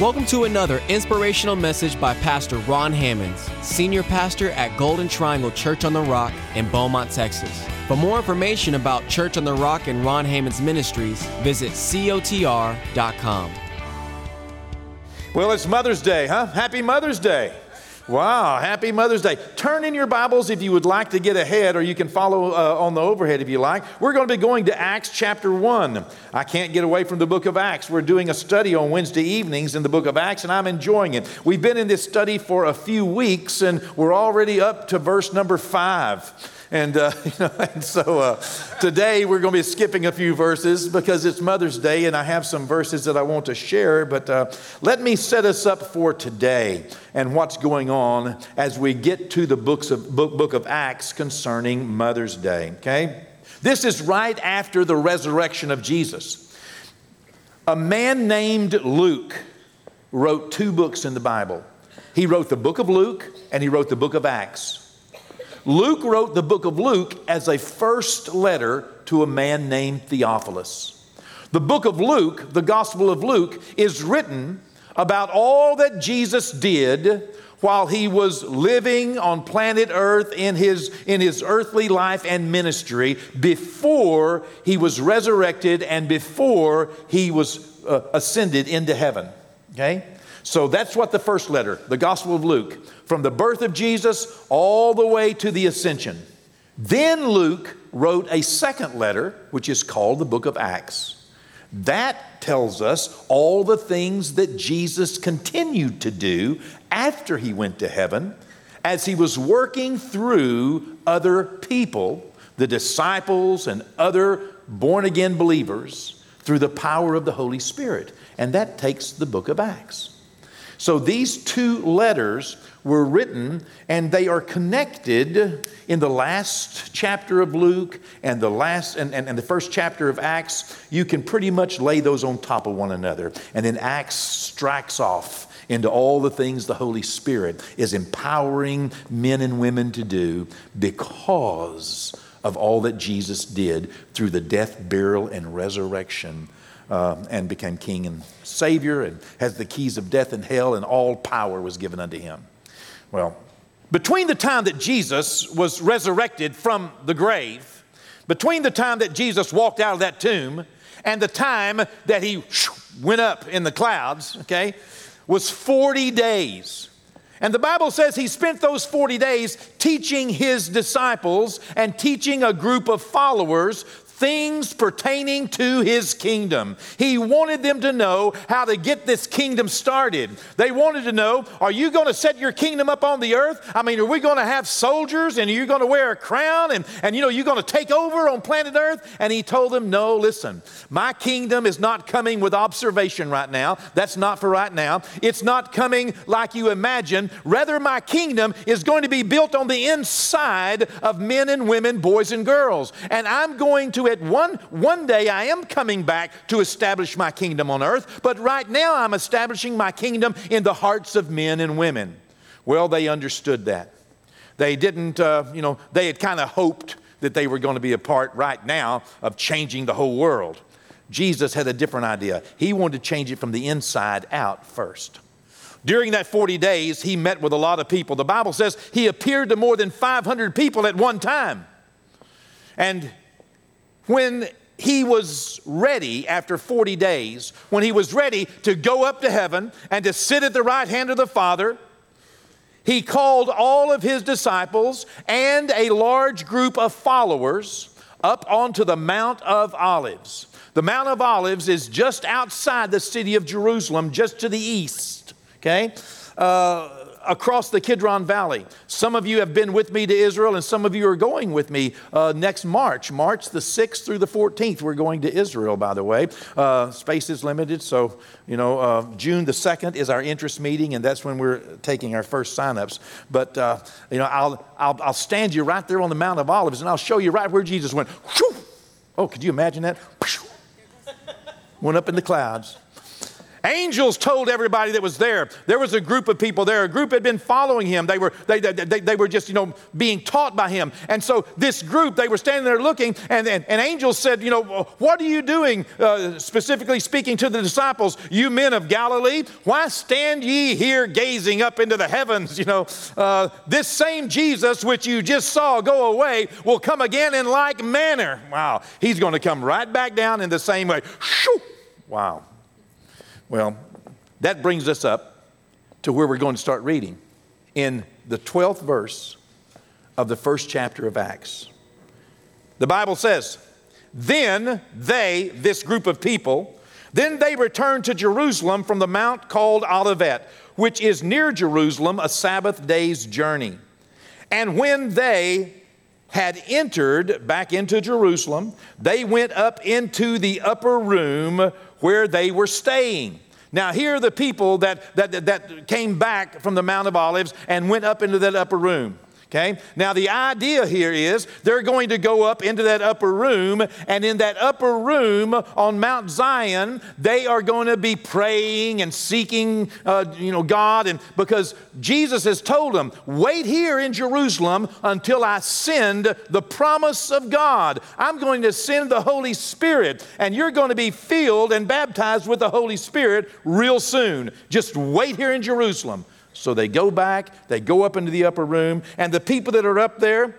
Welcome to another inspirational message by Pastor Ron Hammonds, Senior Pastor at Golden Triangle Church on the Rock in Beaumont, Texas. For more information about Church on the Rock and Ron Hammonds Ministries, visit cotr.com. Well, it's Mother's Day, huh? Happy Mother's Day. Wow, happy Mother's Day. Turn in your Bibles if you would like to get ahead, or you can follow uh, on the overhead if you like. We're going to be going to Acts chapter 1. I can't get away from the book of Acts. We're doing a study on Wednesday evenings in the book of Acts, and I'm enjoying it. We've been in this study for a few weeks, and we're already up to verse number 5. And, uh, you know, and so uh, today we're going to be skipping a few verses because it's Mother's Day and I have some verses that I want to share. But uh, let me set us up for today and what's going on as we get to the books of, book, book of Acts concerning Mother's Day. Okay? This is right after the resurrection of Jesus. A man named Luke wrote two books in the Bible. He wrote the book of Luke and he wrote the book of Acts. Luke wrote the book of Luke as a first letter to a man named Theophilus. The book of Luke, the Gospel of Luke, is written about all that Jesus did while he was living on planet Earth in his, in his earthly life and ministry before he was resurrected and before he was uh, ascended into heaven. Okay? So that's what the first letter, the Gospel of Luke, from the birth of Jesus all the way to the ascension. Then Luke wrote a second letter, which is called the book of Acts. That tells us all the things that Jesus continued to do after he went to heaven as he was working through other people, the disciples and other born again believers, through the power of the Holy Spirit. And that takes the book of Acts. So these two letters were written and they are connected in the last chapter of Luke and the last and, and, and, the first chapter of Acts. You can pretty much lay those on top of one another. And then Acts strikes off into all the things the Holy Spirit is empowering men and women to do because of all that Jesus did through the death, burial, and resurrection uh, and became king and savior and has the keys of death and hell, and all power was given unto him. Well, between the time that Jesus was resurrected from the grave, between the time that Jesus walked out of that tomb and the time that he went up in the clouds, okay, was 40 days. And the Bible says he spent those 40 days teaching his disciples and teaching a group of followers things pertaining to his kingdom. He wanted them to know how to get this kingdom started. They wanted to know are you going to set your kingdom up on the earth? I mean, are we going to have soldiers and are you're going to wear a crown and, and you know, you're going to take over on planet earth? And he told them, no, listen, my kingdom is not coming with observation right now. That's not for right now. It's not coming like you imagine. Rather, my kingdom is going to be built on the inside of men and women, boys and girls. And I'm going to that one, one day I am coming back to establish my kingdom on earth, but right now I'm establishing my kingdom in the hearts of men and women. Well, they understood that. They didn't, uh, you know, they had kind of hoped that they were going to be a part right now of changing the whole world. Jesus had a different idea. He wanted to change it from the inside out first. During that 40 days, he met with a lot of people. The Bible says he appeared to more than 500 people at one time. And when he was ready after 40 days, when he was ready to go up to heaven and to sit at the right hand of the Father, he called all of his disciples and a large group of followers up onto the Mount of Olives. The Mount of Olives is just outside the city of Jerusalem, just to the east. Okay? Uh, across the Kidron Valley. Some of you have been with me to Israel, and some of you are going with me uh, next March. March the 6th through the 14th, we're going to Israel, by the way. Uh, space is limited, so, you know, uh, June the 2nd is our interest meeting, and that's when we're taking our first signups. But, uh, you know, I'll, I'll, I'll stand you right there on the Mount of Olives, and I'll show you right where Jesus went. Oh, could you imagine that? Went up in the clouds. Angels told everybody that was there. There was a group of people there. A group had been following him. They were, they, they, they, they were just, you know, being taught by him. And so this group, they were standing there looking, and, and, and angels said, you know, what are you doing, uh, specifically speaking to the disciples, you men of Galilee? Why stand ye here gazing up into the heavens? You know, uh, this same Jesus which you just saw go away will come again in like manner. Wow. He's going to come right back down in the same way. Wow. Well, that brings us up to where we're going to start reading in the 12th verse of the first chapter of Acts. The Bible says, Then they, this group of people, then they returned to Jerusalem from the mount called Olivet, which is near Jerusalem, a Sabbath day's journey. And when they had entered back into Jerusalem, they went up into the upper room where they were staying. Now, here are the people that, that, that came back from the Mount of Olives and went up into that upper room. Okay? Now, the idea here is they're going to go up into that upper room, and in that upper room on Mount Zion, they are going to be praying and seeking, uh, you know, God, and because Jesus has told them, wait here in Jerusalem until I send the promise of God. I'm going to send the Holy Spirit, and you're going to be filled and baptized with the Holy Spirit real soon. Just wait here in Jerusalem. So they go back, they go up into the upper room, and the people that are up there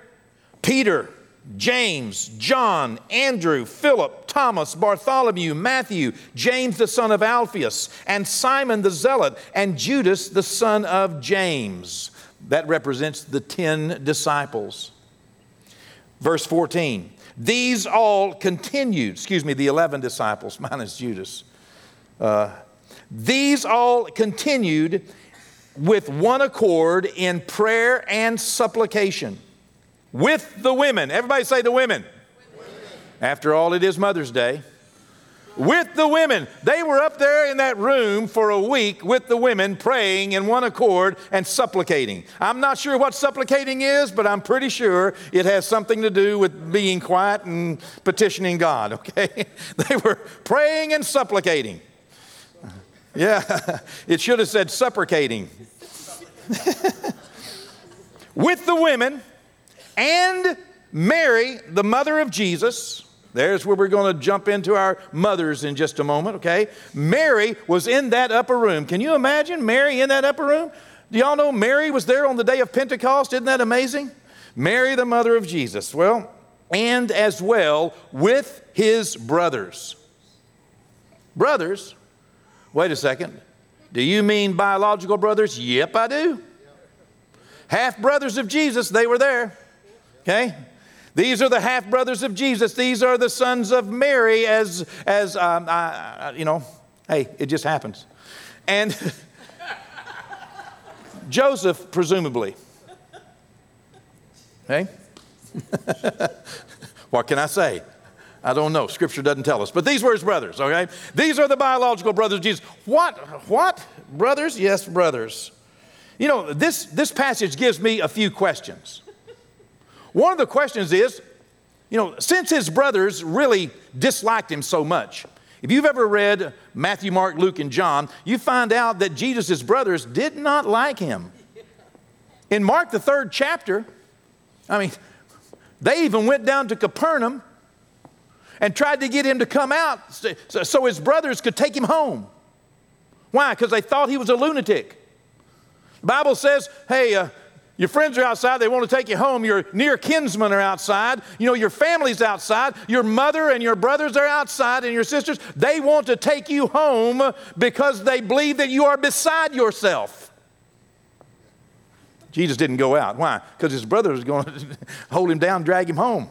Peter, James, John, Andrew, Philip, Thomas, Bartholomew, Matthew, James the son of Alphaeus, and Simon the Zealot, and Judas the son of James. That represents the 10 disciples. Verse 14. These all continued, excuse me, the 11 disciples, minus Judas. Uh, these all continued with one accord in prayer and supplication with the women. Everybody say the women. After all, it is Mother's Day. With the women. They were up there in that room for a week with the women praying in one accord and supplicating. I'm not sure what supplicating is, but I'm pretty sure it has something to do with being quiet and petitioning God, okay? they were praying and supplicating. Yeah, it should have said supplicating. With the women and Mary, the mother of Jesus. There's where we're going to jump into our mothers in just a moment, okay? Mary was in that upper room. Can you imagine Mary in that upper room? Do y'all know Mary was there on the day of Pentecost? Isn't that amazing? Mary, the mother of Jesus. Well, and as well with his brothers. Brothers, Wait a second. Do you mean biological brothers? Yep, I do. Half brothers of Jesus, they were there. Okay? These are the half brothers of Jesus. These are the sons of Mary, as, as um, I, you know, hey, it just happens. And Joseph, presumably. Okay? what can I say? I don't know. Scripture doesn't tell us. But these were his brothers, okay? These are the biological brothers of Jesus. What? What? Brothers? Yes, brothers. You know, this, this passage gives me a few questions. One of the questions is, you know, since his brothers really disliked him so much, if you've ever read Matthew, Mark, Luke, and John, you find out that Jesus' brothers did not like him. In Mark, the third chapter, I mean, they even went down to Capernaum and tried to get him to come out so his brothers could take him home. Why? Because they thought he was a lunatic. The Bible says, hey, uh, your friends are outside, they want to take you home. Your near kinsmen are outside. You know, your family's outside. Your mother and your brothers are outside, and your sisters, they want to take you home because they believe that you are beside yourself. Jesus didn't go out. Why? Because his brothers were going to hold him down, drag him home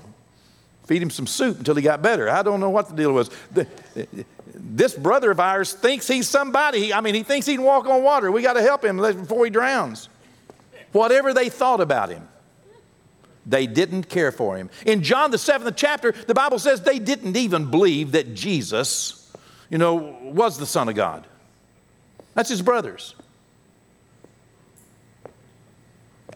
feed him some soup until he got better. I don't know what the deal was. The, this brother of ours thinks he's somebody. I mean, he thinks he can walk on water. We got to help him before he drowns. Whatever they thought about him, they didn't care for him. In John, the seventh chapter, the Bible says they didn't even believe that Jesus, you know, was the Son of God. That's his brothers.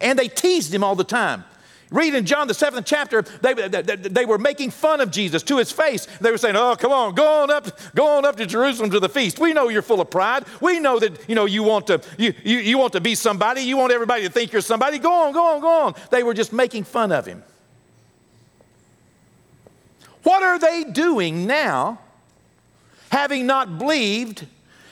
And they teased him all the time. Read in John the seventh chapter, they, they, they, were making fun of Jesus to his face. They were saying, Oh, come on, go on up, go on up to Jerusalem to the feast. We know you're full of pride. We know that you know you want to you, you, you want to be somebody, you want everybody to think you're somebody. Go on, go on, go on. They were just making fun of him. What are they doing now, having not believed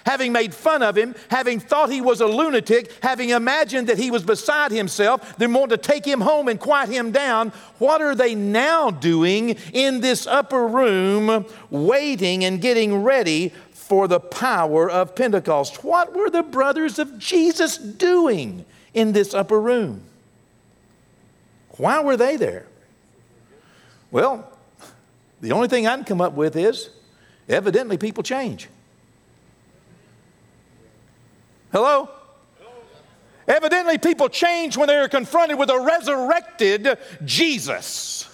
having made fun of him, having thought he was a lunatic, having imagined that he was beside himself, then want to take him home and quiet him down, what are they now doing in this upper room, waiting and getting ready for the power of Pentecost? What were the brothers of Jesus doing in this upper room? Why were they there? Well, the only thing I can come up with is evidently people change. Hello? Evidently, people change when they are confronted with a resurrected Jesus.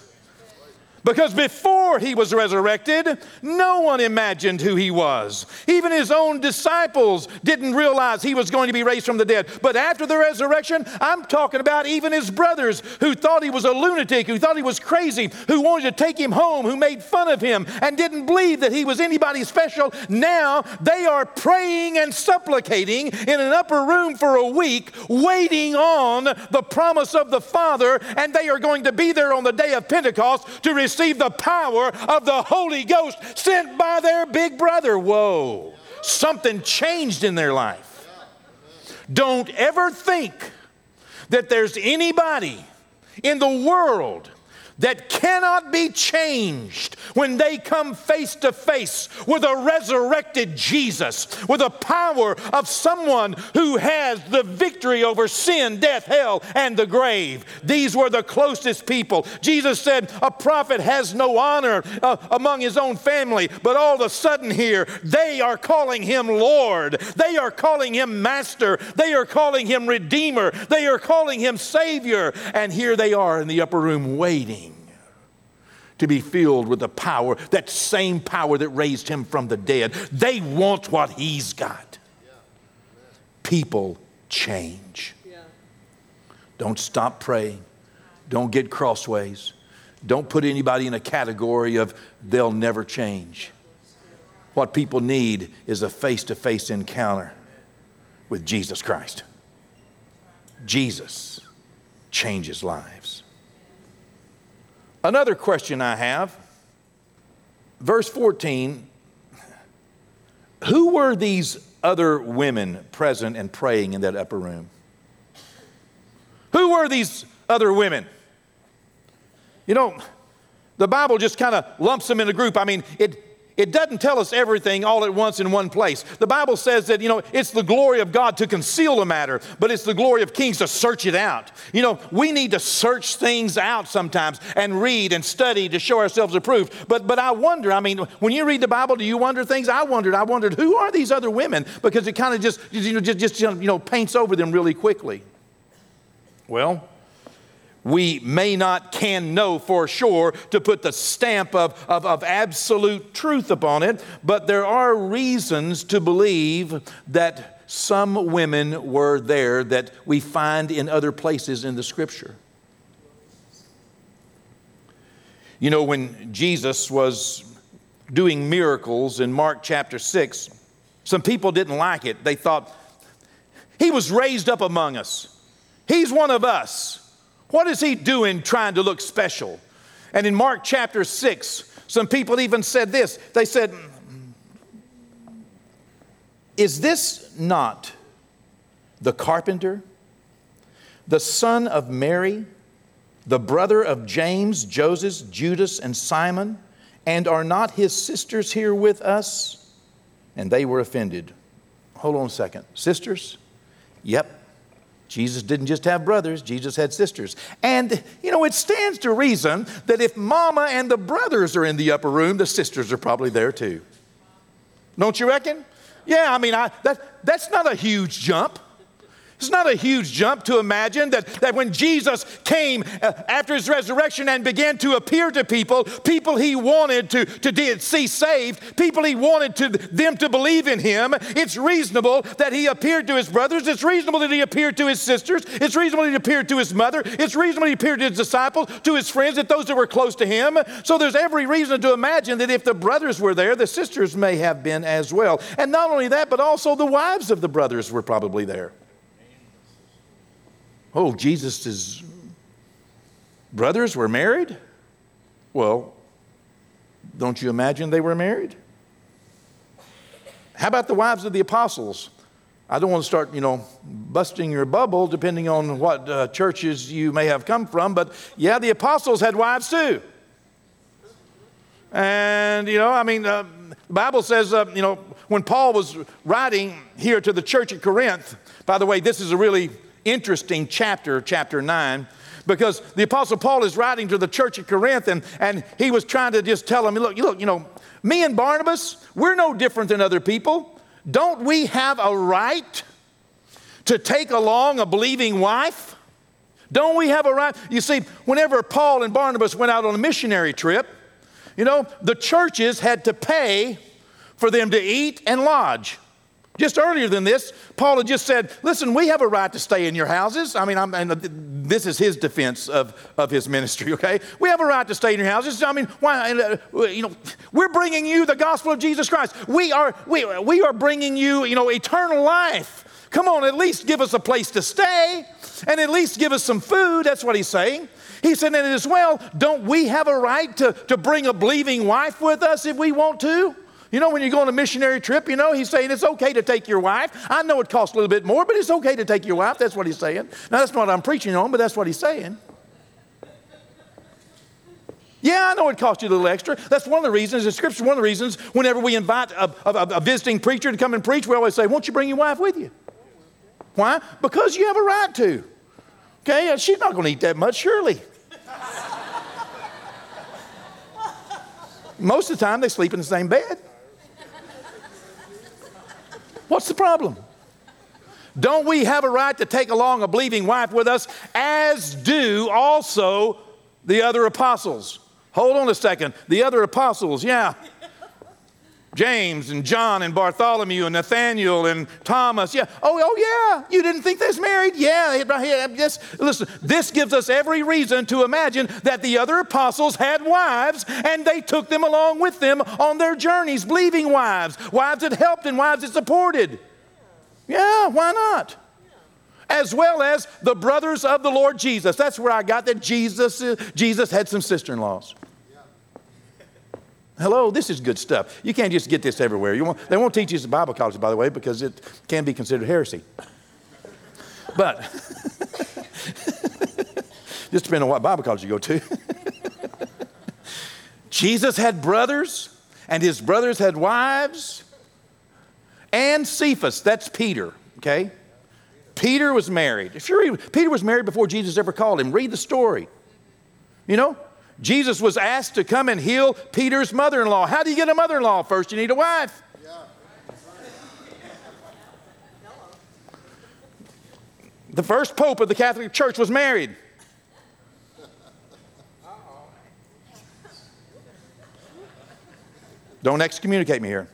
Because before he was resurrected, no one imagined who he was. Even his own disciples didn't realize he was going to be raised from the dead. But after the resurrection, I'm talking about even his brothers who thought he was a lunatic, who thought he was crazy, who wanted to take him home, who made fun of him, and didn't believe that he was anybody special. Now they are praying and supplicating in an upper room for a week, waiting on the promise of the Father, and they are going to be there on the day of Pentecost to receive receive the power of the Holy Ghost sent by their big brother. Whoa, something changed in their life. Don't ever think that there's anybody in the world that cannot be changed when they come face to face with a resurrected Jesus, with the power of someone who has the victory over sin, death, hell, and the grave. These were the closest people. Jesus said, A prophet has no honor uh, among his own family, but all of a sudden here, they are calling him Lord. They are calling him Master. They are calling him Redeemer. They are calling him Savior. And here they are in the upper room waiting to be filled with the power, that same power that raised him from the dead. They want what he's got. People change. Don't stop praying. Don't get crossways. Don't put anybody in a category of they'll never change. What people need is a face to face encounter with Jesus Christ. Jesus changes lives. Another question I have, verse 14 Who were these other women present and praying in that upper room? Who were these other women? You know, the Bible just kind of lumps them in a group. I mean, it, it doesn't tell us everything all at once in one place. The Bible says that, you know, it's the glory of God to conceal a matter, but it's the glory of kings to search it out. You know, we need to search things out sometimes and read and study to show ourselves approved. But, but I wonder, I mean, when you read the Bible, do you wonder things? I wondered, I wondered, who are these other women? Because it kind of just, you know, just, just, you know, paints over them really quickly. Well, we may not can know for sure to put the stamp of, of, of, absolute truth upon it, but there are reasons to believe that some women were there that we find in other places in the scripture. You know, when Jesus was doing miracles in Mark chapter 6, some people didn't like it. They thought, He was raised up among us, He's one of us. What is he doing trying to look special? And in Mark chapter 6, some people even said this. They said, mm, Is this not the carpenter, the son of Mary, the brother of James, Joseph, Judas, and Simon? And are not his sisters here with us? And they were offended. Hold on a second. Sisters? Yep, Jesus didn't just have brothers, Jesus had sisters. And, you know, it stands to reason that if mama and the brothers are in the upper room, the sisters are probably there too. Don't you reckon? Yeah, I mean, I, that, that's not a huge jump. It's not a huge jump to imagine that, that when Jesus came uh, after his resurrection and began to appear to people, people he wanted to, to see saved, people he wanted to, them to believe in him, it's reasonable that he appeared to his brothers. It's reasonable that he appeared to his sisters. It's reasonable that he appeared to his mother. It's reasonable that he appeared to his disciples, to his friends, and those that were close to him. So there's every reason to imagine that if the brothers were there, the sisters may have been as well. And not only that, but also the wives of the brothers were probably there. Oh, Jesus' brothers were married? Well, don't you imagine they were married? How about the wives of the apostles? I don't want to start, you know, busting your bubble depending on what uh, churches you may have come from, but yeah, the apostles had wives too. And, you know, I mean, uh, the Bible says, uh, you know, when Paul was writing here to the church at Corinth, by the way, this is a really interesting chapter, chapter 9, because the Apostle Paul is writing to the church at Corinth and, and he was trying to just tell them, look, look, you know, me and Barnabas, we're no different than other people. Don't we have a right to take along a believing wife? Don't we have a right? You see, whenever Paul and Barnabas went out on a missionary trip, you know, the churches had to pay for them to eat and lodge. Just earlier than this, Paul had just said, Listen, we have a right to stay in your houses. I mean, I'm, and this is his defense of, of his ministry, okay? We have a right to stay in your houses. I mean, why, uh, you know, we're bringing you the gospel of Jesus Christ. We are, we, we are bringing you, you know, eternal life. Come on, at least give us a place to stay and at least give us some food. That's what he's saying. He said, and as well, don't we have a right to, to bring a believing wife with us if we want to? You know, when you go on a missionary trip, you know, he's saying it's okay to take your wife. I know it costs a little bit more, but it's okay to take your wife. That's what he's saying. Now, that's not what I'm preaching on, but that's what he's saying. Yeah, I know it costs you a little extra. That's one of the reasons, the scripture, one of the reasons, whenever we invite a, a, a, visiting preacher to come and preach, we always say, Won't you bring your wife with you? Why? Because you have a right to. Okay, she's not going to eat that much, surely. Most of the time, they sleep in the same bed. What's the problem? Don't we have a right to take along a believing wife with us, as do also the other apostles? Hold on a second. The other apostles, yeah. James and John and Bartholomew and Nathaniel and Thomas. Yeah. Oh, oh yeah. You didn't think they was married? Yeah. Just, listen, this gives us every reason to imagine that the other apostles had wives and they took them along with them on their journeys, believing wives, wives that helped and wives that supported. Yeah, why not? As well as the brothers of the Lord Jesus. That's where I got that Jesus, Jesus had some sister in laws. Hello, this is good stuff. You can't just get this everywhere. Won't, they won't teach you this at Bible college, by the way, because it can be considered heresy. But just depending on what Bible college you go to. Jesus had brothers, and his brothers had wives, and Cephas, that's Peter, okay? Peter was married. If you Peter was married before Jesus ever called him. Read the story. You know, Jesus was asked to come and heal Peter's mother in law. How do you get a mother in law? First, you need a wife. The first pope of the Catholic Church was married. Don't excommunicate me here.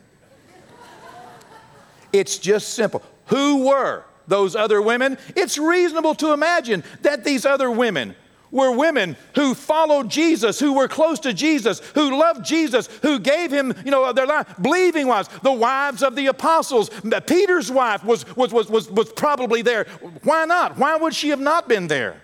It's just simple. Who were those other women? It's reasonable to imagine that these other women were women who followed Jesus, who were close to Jesus, who loved Jesus, who gave him, you know, their life, believing wives, the wives of the apostles. Peter's wife was, was, was, was, was probably there. Why not? Why would she have not been there?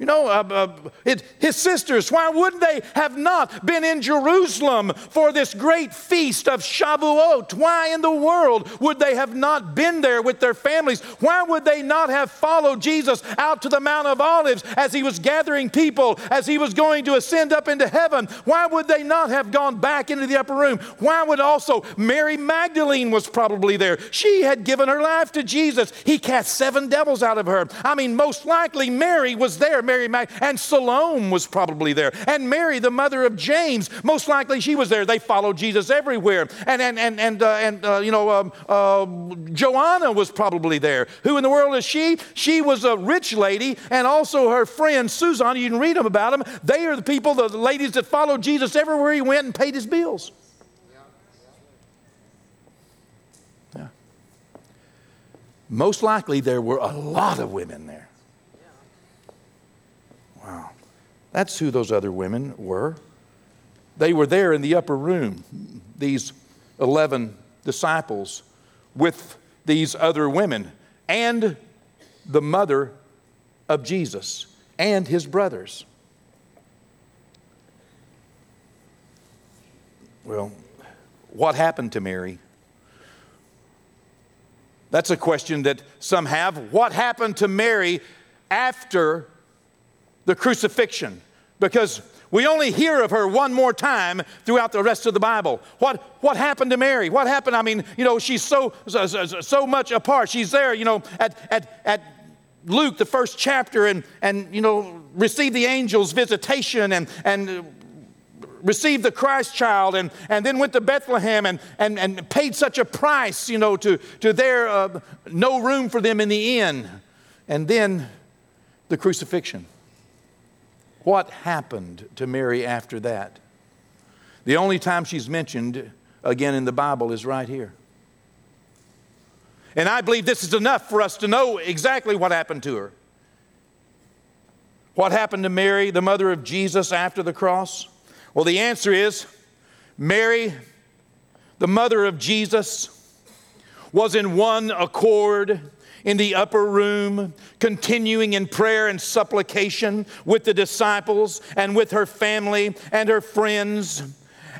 You know, uh, uh, it, his sisters, why wouldn't they have not been in Jerusalem for this great feast of Shavuot? Why in the world would they have not been there with their families? Why would they not have followed Jesus out to the Mount of Olives as he was gathering people, as he was going to ascend up into heaven? Why would they not have gone back into the upper room? Why would also Mary Magdalene was probably there? She had given her life to Jesus. He cast seven devils out of her. I mean, most likely Mary was there. Mary and Salome was probably there, and Mary, the mother of James, most likely she was there. They followed Jesus everywhere, and and and and uh, and uh, you know, um, uh, Joanna was probably there. Who in the world is she? She was a rich lady, and also her friend Susan. You can read them about them. They are the people, the ladies that followed Jesus everywhere he went and paid his bills. Most likely there were a lot of women there. Wow. That's who those other women were. They were there in the upper room, these 11 disciples, with these other women and the mother of Jesus and his brothers. Well, what happened to Mary? That's a question that some have. What happened to Mary after the crucifixion? Because we only hear of her one more time throughout the rest of the Bible. What, what happened to Mary? What happened? I mean, you know, she's so, so, so much apart. She's there, you know, at, at, at Luke, the first chapter, and, and you know, received the angel's visitation and, and received the Christ child and, and then went to Bethlehem and, and, and paid such a price, you know, to, to there, uh, no room for them in the inn. And then the crucifixion. What happened to Mary after that? The only time she's mentioned again in the Bible is right here. And I believe this is enough for us to know exactly what happened to her. What happened to Mary, the mother of Jesus, after the cross? Well, the answer is Mary, the mother of Jesus, was in one accord in the upper room, continuing in prayer and supplication with the disciples and with her family and her friends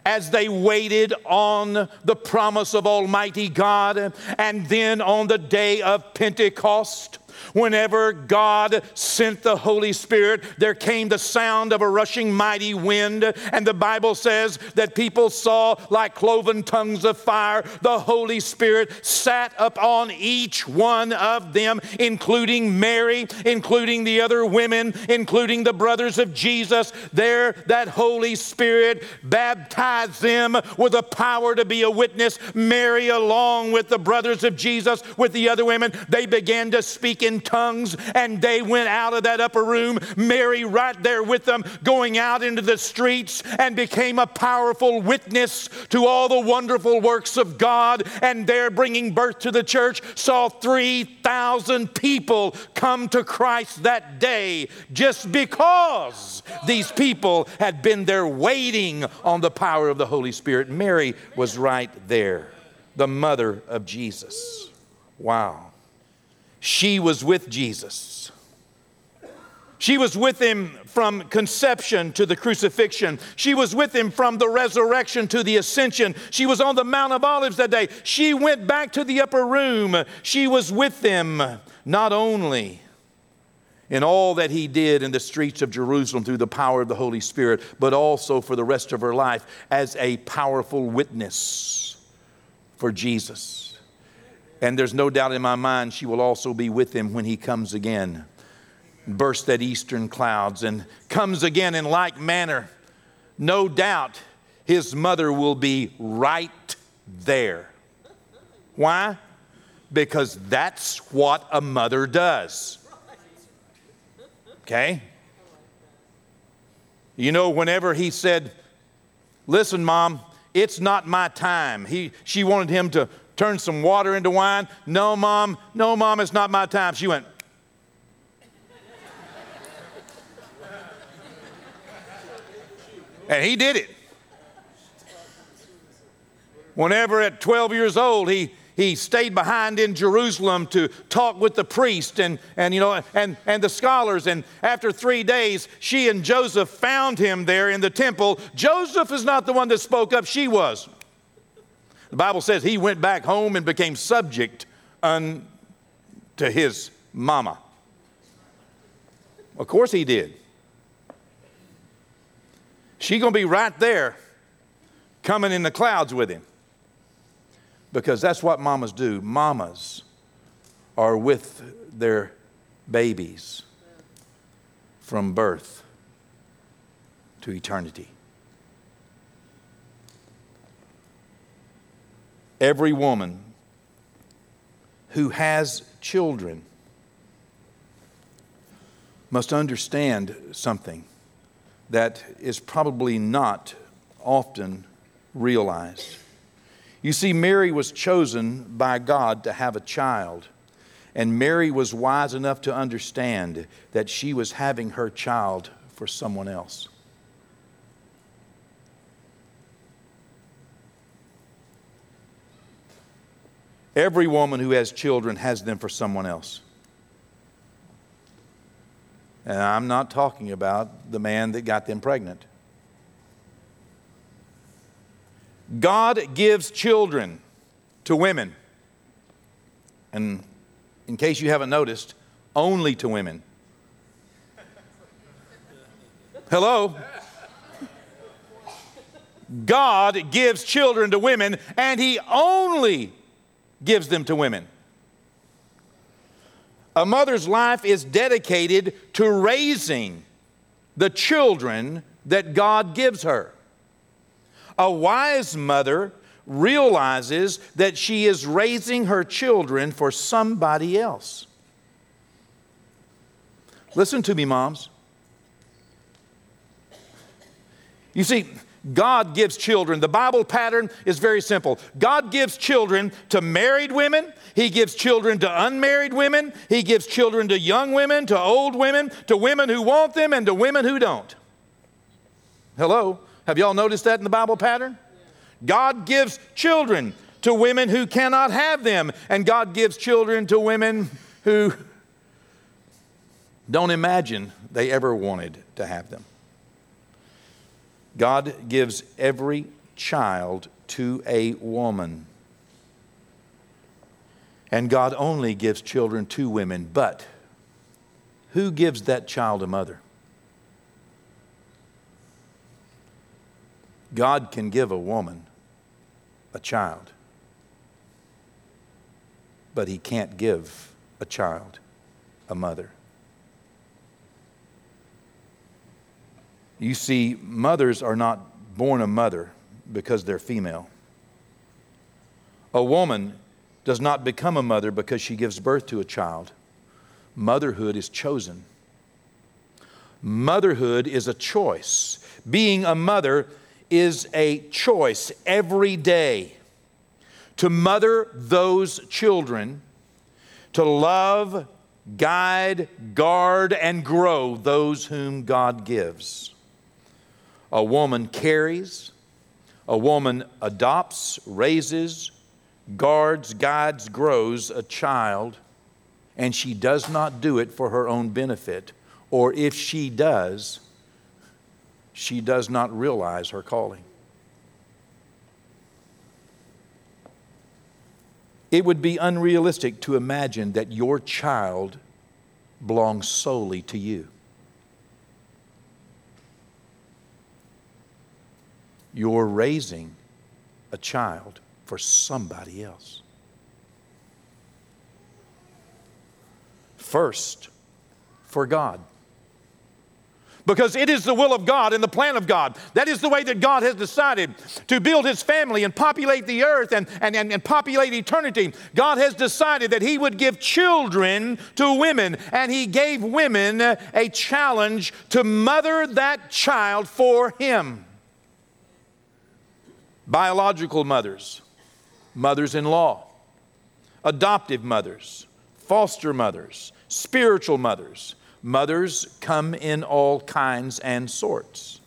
as they waited on the promise of Almighty God and then on the day of Pentecost. Whenever God sent the Holy Spirit, there came the sound of a rushing mighty wind, and the Bible says that people saw like cloven tongues of fire. The Holy Spirit sat upon each one of them, including Mary, including the other women, including the brothers of Jesus. There, that Holy Spirit baptized them with the power to be a witness. Mary, along with the brothers of Jesus, with the other women, they began to speak in tongues, and they went out of that upper room. Mary, right there with them, going out into the streets and became a powerful witness to all the wonderful works of God. And there, bringing birth to the church, saw 3,000 people come to Christ that day just because these people had been there waiting on the power of the Holy Spirit. Mary was right there, the mother of Jesus. Wow. She was with Jesus. She was with him from conception to the crucifixion. She was with him from the resurrection to the ascension. She was on the Mount of Olives that day. She went back to the upper room. She was with them not only in all that he did in the streets of Jerusalem through the power of the Holy Spirit, but also for the rest of her life as a powerful witness for Jesus. And there's no doubt in my mind she will also be with him when he comes again. Burst that eastern clouds and comes again in like manner. No doubt his mother will be right there. Why? Because that's what a mother does. Okay? You know, whenever he said, Listen, mom, it's not my time. He, she wanted him to turn some water into wine. No, mom, no, mom, it's not my time. She went, and he did it. Whenever at 12 years old, he, he stayed behind in Jerusalem to talk with the priest and, and, you know, and, and the scholars. And after three days, she and Joseph found him there in the temple. Joseph is not the one that spoke up, she was. The Bible says he went back home and became subject unto his mama. Of course he did. She going to be right there coming in the clouds with him. Because that's what mamas do. Mamas are with their babies from birth to eternity. Every woman who has children must understand something that is probably not often realized. You see, Mary was chosen by God to have a child, and Mary was wise enough to understand that she was having her child for someone else. Every woman who has children has them for someone else. And I'm not talking about the man that got them pregnant. God gives children to women. And in case you haven't noticed, only to women. Hello? God gives children to women, and He only gives them to women. A mother's life is dedicated to raising the children that God gives her. A wise mother realizes that she is raising her children for somebody else. Listen to me, moms. You see, God gives children. The Bible pattern is very simple. God gives children to married women, He gives children to unmarried women, He gives children to young women, to old women, to women who want them, and to women who don't. Hello? Have y'all noticed that in the Bible pattern? God gives children to women who cannot have them, and God gives children to women who don't imagine they ever wanted to have them. God gives every child to a woman. And God only gives children to women, but who gives that child a mother? God can give a woman a child, but He can't give a child a mother. You see, mothers are not born a mother because they're female. A woman does not become a mother because she gives birth to a child. Motherhood is chosen. Motherhood is a choice. Being a mother is a choice every day to mother those children, to love, guide, guard, and grow those whom God gives. A woman carries, a woman adopts, raises, guards, guides, grows a child, and she does not do it for her own benefit. Or if she does, she does not realize her calling. It would be unrealistic to imagine that your child belongs solely to you. You're raising a child for somebody else. First, for God because it is the will of God and the plan of God. That is the way that God has decided to build his family and populate the earth and, and, and, and, populate eternity. God has decided that he would give children to women, and he gave women a challenge to mother that child for him. Biological mothers, mothers in law, adoptive mothers, foster mothers, spiritual mothers Mothers come in all kinds and sorts.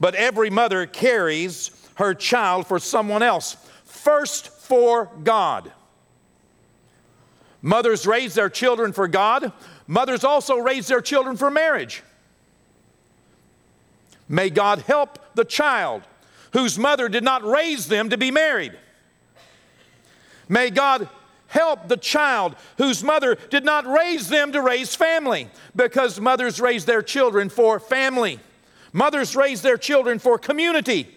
But every mother carries her child for someone else, first for God. Mothers raise their children for God. Mothers also raise their children for marriage. May God help the child whose mother did not raise them to be married. May God help the child whose mother did not raise them to raise family because mothers raise their children for family. Mothers raise their children for community.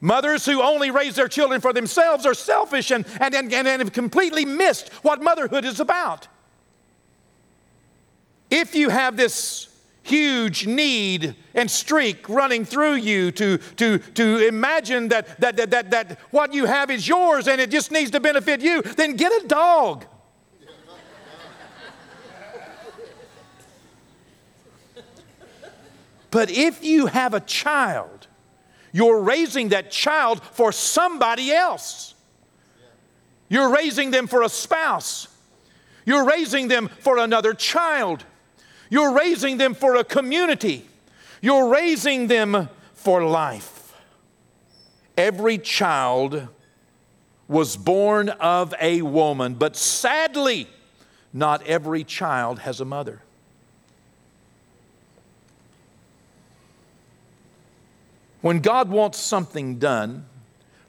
Mothers who only raise their children for themselves are selfish and, and, and, and have completely missed what motherhood is about. if you have this huge need and streak running through you to, to, to imagine that, that, that, that, that what you have is yours and it just needs to benefit you, then get a dog. but if you have a child, you're raising that child for somebody else. You're raising them for a spouse. You're raising them for another child. You're raising them for a community. You're raising them for life. Every child was born of a woman, but sadly, not every child has a mother. When God wants something done,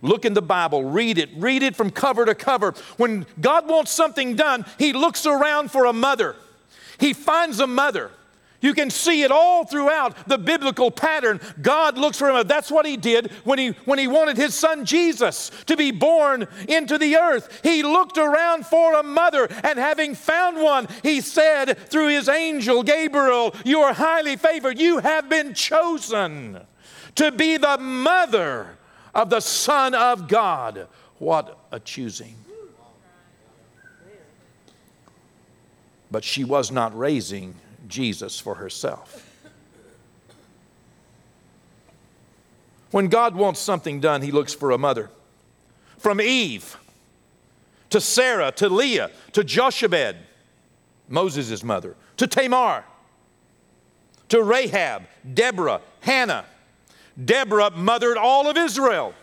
look in the Bible, read it, read it from cover to cover. When God wants something done, He looks around for a mother. He finds a mother. You can see it all throughout the biblical pattern. God looks for him. That's what he did when he, when he wanted his son Jesus to be born into the earth. He looked around for a mother, and having found one, he said through his angel Gabriel, You are highly favored. You have been chosen to be the mother of the Son of God. What a choosing. But she was not raising Jesus for herself. When God wants something done, He looks for a mother. From Eve to Sarah to Leah to Jochebed, Moses' mother, to Tamar, to Rahab, Deborah, Hannah. Deborah mothered all of Israel.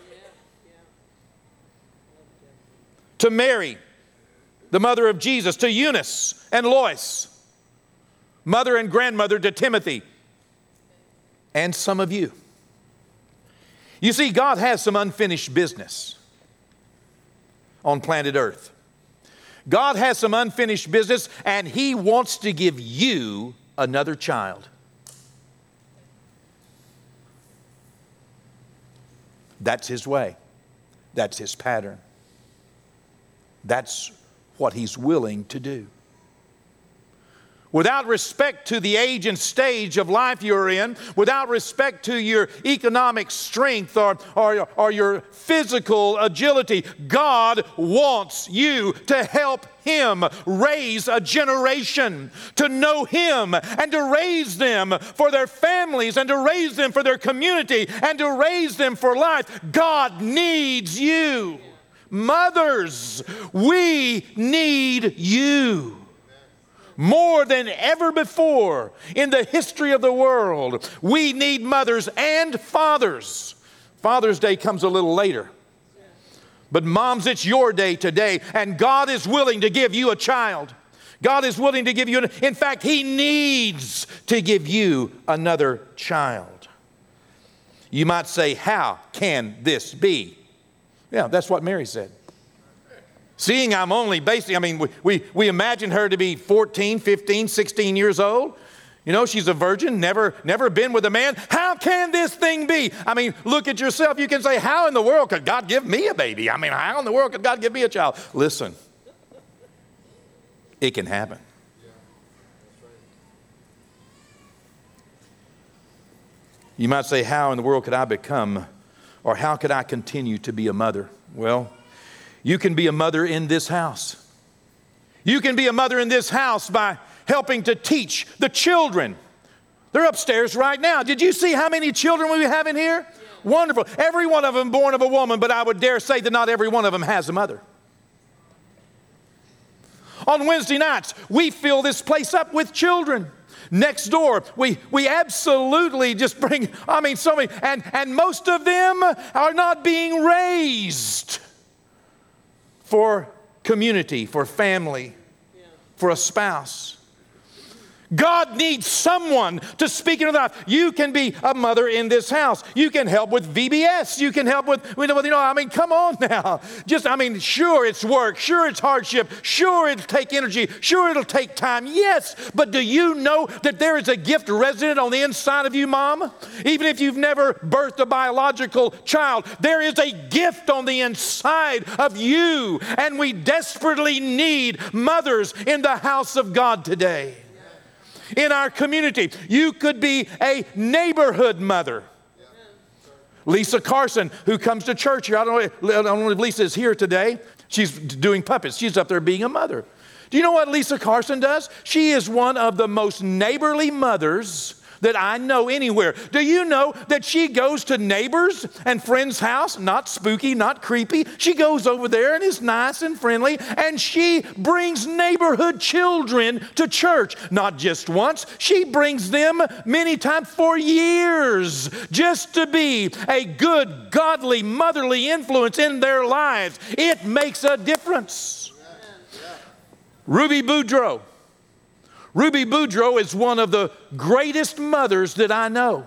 To Mary, the mother of Jesus, to Eunice and Lois, mother and grandmother to Timothy, and some of you. You see, God has some unfinished business on planet Earth. God has some unfinished business, and He wants to give you another child. That's His way, that's His pattern. That's what He's willing to do. Without respect to the age and stage of life you're in, without respect to your economic strength or, or, or your physical agility, God wants you to help him raise a generation to know Him and to raise them for their families and to raise them for their community and to raise them for life. God needs you. Mothers, we need you. More than ever before in the history of the world, we need mothers and fathers. Father's Day comes a little later. But, moms, it's your day today, and God is willing to give you a child. God is willing to give you, in fact, He needs to give you another child. You might say, How can this be? Yeah, that's what Mary said. Seeing I'm only basically, I mean, we, we, we imagine her to be 14, 15, 16 years old. You know, she's a virgin, never, never been with a man. How can this thing be? I mean, look at yourself. You can say, How in the world could God give me a baby? I mean, how in the world could God give me a child? Listen, it can happen. You might say, How in the world could I become, or how could I continue to be a mother? Well, you can be a mother in this house. You can be a mother in this house by helping to teach the children. They're upstairs right now. Did you see how many children we have in here? Wonderful. Every one of them born of a woman, but I would dare say that not every one of them has a mother. On Wednesday nights, we fill this place up with children. Next door, we, we absolutely just bring, I mean, so many, and, and most of them are not being raised for community, for family, yeah. for a spouse. God needs someone to speak into that. You can be a mother in this house. You can help with VBS. You can help with, you know, I mean, come on now. Just, I mean, sure, it's work. Sure, it's hardship. Sure, it'll take energy. Sure, it'll take time. Yes, but do you know that there is a gift resident on the inside of you, mom? Even if you've never birthed a biological child, there is a gift on the inside of you. And we desperately need mothers in the house of God today. In our community. You could be a neighborhood mother. Lisa Carson, who comes to church here. I don't, know, I don't know if Lisa is here today. She's doing puppets. She's up there being a mother. Do you know what Lisa Carson does? She is one of the most neighborly mothers that I know anywhere. Do you know that she goes to neighbors and friends' house? Not spooky, not creepy. She goes over there and is nice and friendly, and she brings neighborhood children to church. Not just once, she brings them many times for years just to be a good, godly, motherly influence in their lives. It makes a difference. Ruby Boudreau Ruby Boudreau is one of the greatest mothers that I know.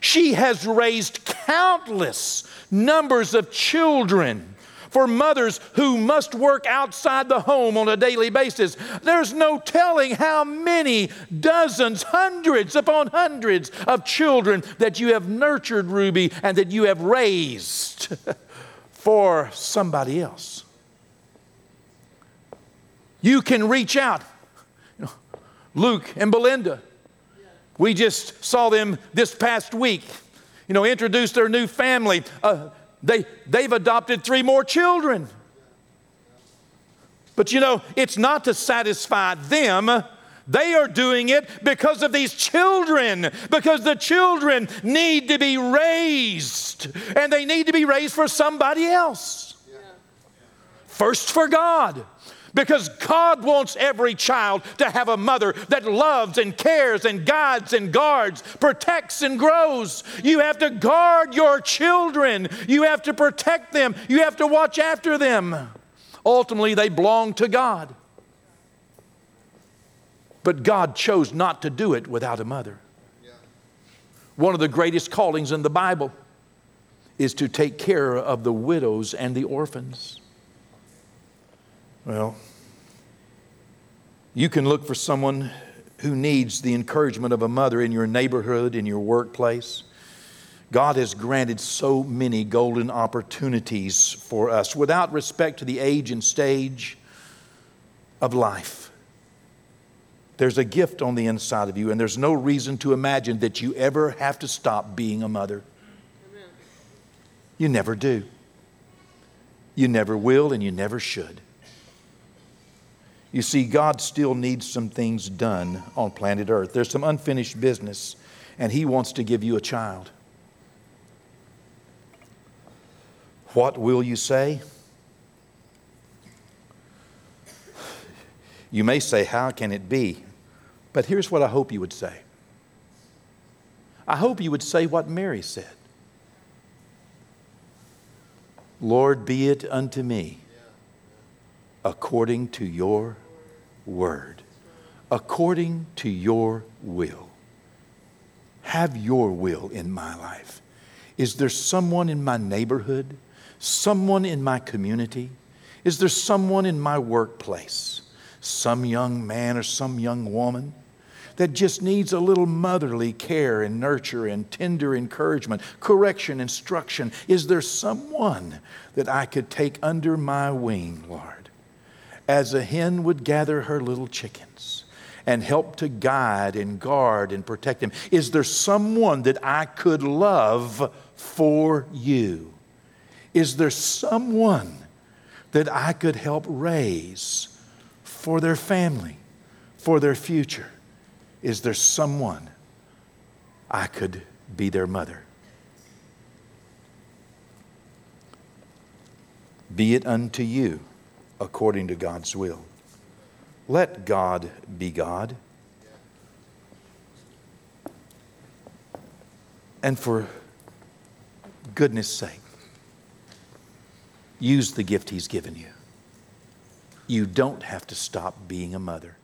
She has raised countless numbers of children for mothers who must work outside the home on a daily basis. There's no telling how many dozens, hundreds upon hundreds of children that you have nurtured, Ruby, and that you have raised for somebody else. You can reach out Luke and Belinda. We just saw them this past week, you know, introduce their new family. Uh, they, they've adopted three more children. But you know, it's not to satisfy them. They are doing it because of these children, because the children need to be raised, and they need to be raised for somebody else. First for God. Because God wants every child to have a mother that loves and cares and guides and guards, protects and grows. You have to guard your children, you have to protect them, you have to watch after them. Ultimately, they belong to God. But God chose not to do it without a mother. One of the greatest callings in the Bible is to take care of the widows and the orphans. Well, you can look for someone who needs the encouragement of a mother in your neighborhood, in your workplace. God has granted so many golden opportunities for us without respect to the age and stage of life. There's a gift on the inside of you, and there's no reason to imagine that you ever have to stop being a mother. You never do. You never will, and you never should. You see, God still needs some things done on planet Earth. There's some unfinished business, and He wants to give you a child. What will you say? You may say, How can it be? But here's what I hope you would say I hope you would say what Mary said Lord, be it unto me according to your word, according to your will. Have your will in my life. Is there someone in my neighborhood, someone in my community? Is there someone in my workplace, some young man or some young woman that just needs a little motherly care and nurture and tender encouragement, correction, instruction? Is there someone that I could take under my wing, Lord? As a hen would gather her little chickens and help to guide and guard and protect them? Is there someone that I could love for you? Is there someone that I could help raise for their family, for their future? Is there someone I could be their mother? Be it unto you according to God's will. Let God be God. And for goodness sake, use the gift He's given you. You don't have to stop being a mother.